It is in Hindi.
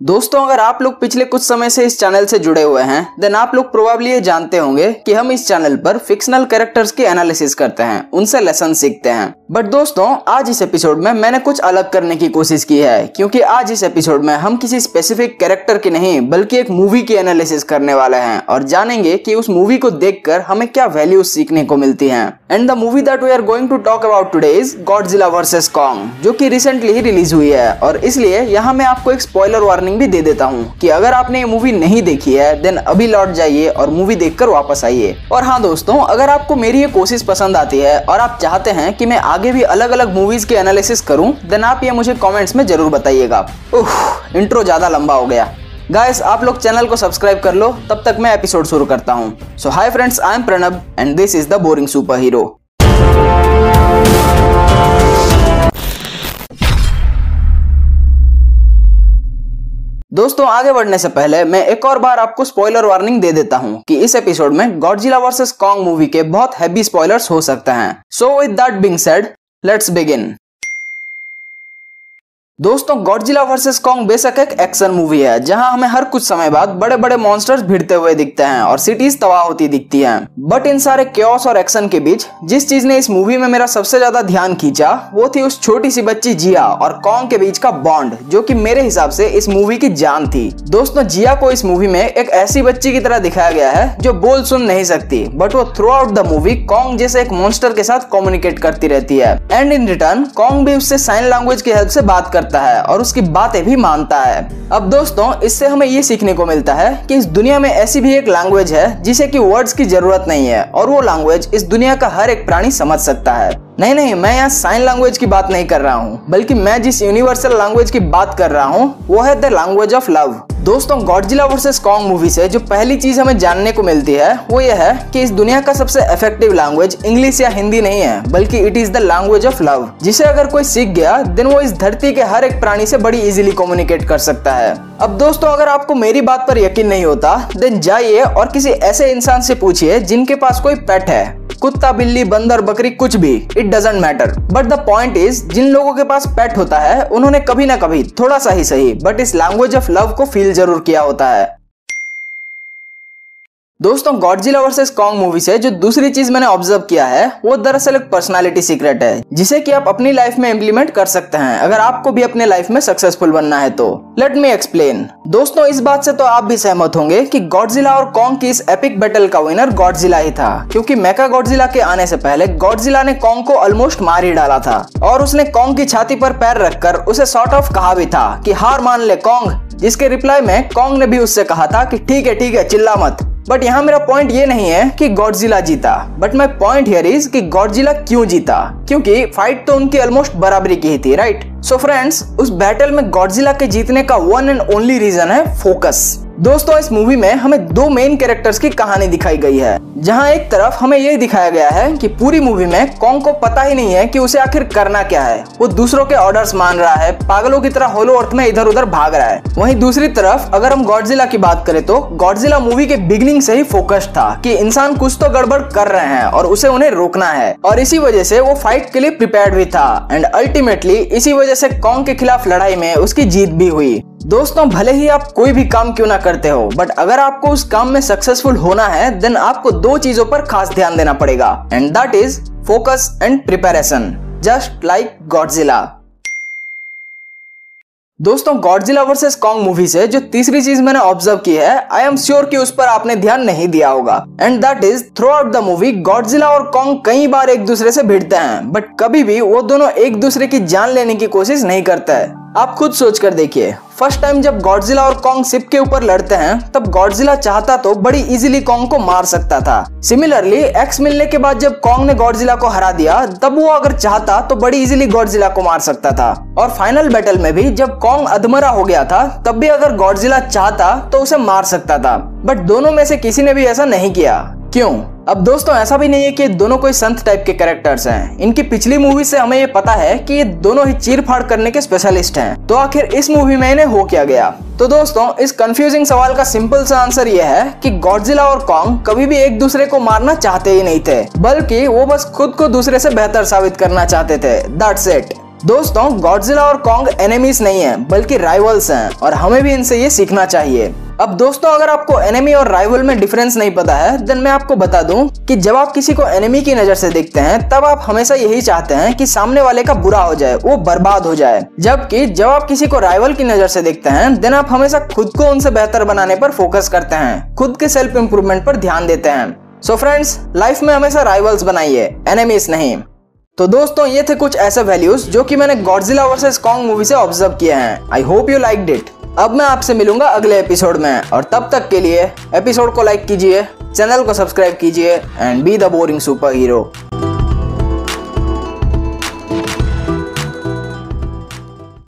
दोस्तों, अगर आप लोग पिछले कुछ समय से इस चैनल से जुड़े हुए हैं देन आप लोग प्रोबेबली ये जानते होंगे कि हम इस चैनल पर फिक्शनल कैरेक्टर्स की एनालिसिस करते हैं, उनसे लेसन सीखते हैं। बट दोस्तों, आज इस एपिसोड में मैंने कुछ अलग करने की कोशिश की है, क्योंकि आज इस एपिसोड में हम किसी स्पेसिफिक कैरेक्टर की नहीं, बल्कि एक मूवी की एनालिसिस करने वाले हैं, और जानेंगे कि उस मूवी को देखकर हमें क्या वैल्यूज़ सीखने को मिलती हैं। And the movie that we are going to talk about today is Godzilla versus Kong जो कि रिसेंटली ही रिलीज़ हुई है, और इसलिए यहाँ मैं आपको एक स्पॉइलर वार्निंग भी दे देता हूँ कि अगर आपने ये मूवी नहीं देखी है देन अभी लौट जाइए और मूवी देखकर वापस आइए। और हाँ दोस्तों, अगर आपको मेरी ये कोशिश पसंद आती है और आप चाहते हैं कि मैं आगे भी अलग अलग मूवीज़ के एनालिसिस करूँ देन आप ये मुझे कमेंट्स में ज़रूर बताइएगा। उफ इंट्रो ज़्यादा लंबा हो गया। गाइस आप लोग चैनल को सब्सक्राइब कर लो, तब तक मैं एपिसोड शुरू करता हूँ। So hi friends I am Pranab and this is the boring superhero दोस्तों, आगे बढ़ने से पहले मैं एक और बार आपको स्पॉइलर वार्निंग दे देता हूँ कि इस एपिसोड में गॉडजिला वर्सेस कॉन्ग मूवी के बहुत हैवी स्पॉयलर्स हो सकते हैं। So with that being said let's begin दोस्तों गॉडजिला वर्सेस कॉन्ग बेशक एक एक्शन मूवी है, जहाँ हमें हर कुछ समय बाद बड़े बड़े मॉन्स्टर्स भिड़ते हुए दिखते हैं और सिटीज़ तबाह होती दिखती हैं। बट इन सारे क्योस और एक्शन के बीच, जिस चीज़ ने इस मूवी में मेरा सबसे ज़्यादा ध्यान खींचा, वो थी उस छोटी सी बच्ची जिया और कॉन्ग के बीच का बॉन्ड जो की मेरे हिसाब से इस मूवी की जान थी। दोस्तों, जिया को इस मूवी में एक ऐसी बच्ची की तरह दिखाया गया है, जो बोल सुन नहीं सकती बट वो throughout the movie Kong जैसे एक मॉन्स्टर के साथ कम्युनिकेट करती रहती है। एंड इन रिटर्न कॉन्ग भी उससे साइन लैंग्वेज की हेल्प से बात करता करता है और उसकी बातें भी मानता है। अब दोस्तों, इससे हमें ये सीखने को मिलता है कि इस दुनिया में ऐसी भी एक लैंग्वेज है जिसे कि वर्ड्स की ज़रूरत नहीं है और वो लैंग्वेज इस दुनिया का हर एक प्राणी समझ सकता है। नहीं नहीं, मैं यहाँ साइन लैंग्वेज की बात नहीं कर रहा हूँ, बल्कि मैं जिस यूनिवर्सल लैंग्वेज की बात कर रहा हूँ, वो है द लैंग्वेज ऑफ़ लव दोस्तों गॉडजिला वर्सेस कॉन्ग मूवी से जो पहली चीज़ हमें जानने को मिलती है, वो ये है कि इस दुनिया का सबसे इफ़ेक्टिव लैंग्वेज इंग्लिश या हिंदी नहीं है, बल्कि it is the language of love जिसे अगर कोई सीख गया देन वो इस धरती के हर एक प्राणी से बड़ी इजीली कम्युनिकेट कर सकता है। अब दोस्तों, अगर आपको मेरी बात पर यकीन नहीं होता देन जाइए और किसी ऐसे इंसान से पूछिए जिनके पास कोई पेट है। कुत्ता, बिल्ली, बंदर, बकरी, कुछ भी it doesn't matter but the point is जिन लोगों के पास पेट होता है, उन्होंने कभी ना कभी थोड़ा सा ही सही बट इस लैंग्वेज ऑफ़ लव को फील ज़रूर किया होता है। दोस्तों गॉडजिला वर्सेस कॉन्ग मूवी से जो दूसरी चीज़ मैंने ऑब्ज़र्व किया है, वो दरअसल एक पर्सनालिटी सीक्रेट है, जिसे कि आप अपनी लाइफ में इम्प्लीमेंट कर सकते हैं, अगर आपको भी अपने लाइफ में सक्सेसफुल बनना है तो। लेट मी एक्सप्लेन दोस्तों, इस बात से तो आप भी सहमत होंगे कि गॉडजिला और कॉन्ग की इस एपिक बैटल का विनर गॉडजिला ही था, क्योंकि मेका गॉडजिला के आने से पहले गॉडजिला ने कॉन्ग को ऑलमोस्ट मार ही डाला था, और उसने कॉन्ग की छाती पर पैर रखकर उसे सॉर्ट ऑफ़ कहा भी था कि हार मान ले कॉन्ग जिसके रिप्लाई में कॉन्ग ने भी उससे कहा था कि ठीक है ठीक है, चिल्ला मत। बट यहाँ मेरा पॉइंट ये नहीं है कि गॉडजिला जीता। But my point here is कि गॉडजिला क्यों जीता? क्योंकि फाइट तो उनकी ऑलमोस्ट बराबरी की ही थी राइट सो फ्रेंड्स उस बैटल में गौरजिला के जीतने का वन एंड ओनली रीजन है फोकस दोस्तों, इस मूवी में हमें दो मेन कैरेक्टर्स की कहानी दिखाई गई है। जहाँ एक तरफ़ हमें यह दिखाया गया है कि पूरी मूवी में कॉन्ग को पता ही नहीं है कि उसे आखिर करना क्या है। वो दूसरों के ऑर्डर्स मान रहा है, पागलों की तरह होलो अर्थ में इधर उधर भाग रहा है। वहीं दूसरी तरफ़, अगर हम गॉडजिला की बात करें तो गॉडजिला मूवी के बिगनिंग से ही फोकस था कि इंसान कुछ तो गड़बड़ कर रहे हैं और उसे उन्हें रोकना है। और इसी वजह से वो फाइट के लिए प्रिपेयर भी था। एंड अल्टीमेटली इसी वजह से कॉन्ग के खिलाफ लड़ाई में उसकी जीत भी हुई। दोस्तों, भले ही आप कोई भी काम क्यों ना करते हो बट अगर आपको उस काम में सक्सेसफुल होना है देन आपको दो चीज़ों पर खास ध्यान देना पड़ेगा and that is focus and preparation just like Godzilla दोस्तों गॉडजिला वर्सेस कॉन्ग मूवी से जो तीसरी चीज़ मैंने ऑब्ज़र्व की है आई एम श्योर कि उस पर आपने ध्यान नहीं दिया होगा and that is throughout the movie Godzilla और कॉन्ग कई बार एक दूसरे से भिड़ते हैं बट कभी भी वो दोनों एक दूसरे की जान लेने की कोशिश नहीं करते हैं। आप खुद सोच कर देखिए। फ़र्स्ट टाइम जब गॉडजिला और कॉन्ग सिप के ऊपर लड़ते हैं, तब गॉडजिला चाहता तो बड़ी इजीली कॉन्ग को मार सकता था। सिमिलरली एक्स मिलने के बाद जब कॉन्ग ने गॉडजिला को हरा दिया, तब वो अगर चाहता तो बड़ी इजीली गॉडजिला को मार सकता था। और फाइनल बैटल में भी जब कॉन्ग अधमरा हो गया था, तब भी अगर गॉडजिला चाहता तो उसे मार सकता था। बट दोनों में से किसी ने भी ऐसा नहीं किया। क्यों? अब दोस्तों, ऐसा भी नहीं है कि दोनों कोई संत टाइप के कैरेक्टर्स हैं। इनकी पिछली मूवी से हमें ये पता है कि ये दोनों ही चीर फाड़ करने के स्पेशलिस्ट हैं। तो आखिर इस मूवी में इन्हें हो क्या गया? तो दोस्तों, इस कंफ्यूजिंग सवाल का सिंपल सा आंसर ये है कि गॉडजिला और कॉन्ग कभी भी एक दूसरे को मारना चाहते ही नहीं थे, बल्कि वो बस खुद को दूसरे से बेहतर साबित करना चाहते थे। दैट्स इट दोस्तों गॉडजिला और कॉन्ग एनिमीज नहीं है, बल्कि राइवल्स हैं, और हमें भी इनसे ये सीखना चाहिए। अब दोस्तों, अगर आपको एनिमी और राइवल में डिफरेंस नहीं पता है देन मैं आपको बता दूँ कि जब आप किसी को एनिमी की नज़र से देखते हैं, तब आप हमेशा यही चाहते हैं कि सामने वाले का बुरा हो जाए, वो बर्बाद हो जाए। जबकि जब आप किसी को राइवल की नज़र से देखते हैं देन आप हमेशा खुद को उनसे बेहतर बनाने पर फोकस करते हैं, खुद के सेल्फ इम्प्रूवमेंट पर ध्यान देते हैं। सो फ्रेंड्स लाइफ में हमेशा राइवल्स बनाइए एनिमीज नहीं। तो दोस्तों, ये थे कुछ ऐसे वैल्यूज़ जो कि मैंने गॉडजिला वर्सेस कॉन्ग मूवी से ऑब्ज़र्व किए हैं। I hope you like it अब मैं आपसे मिलूँगा अगले एपिसोड में। और तब तक के लिए एपिसोड को लाइक कीजिए चैनल को सब्सक्राइब कीजिए and be the boring super hero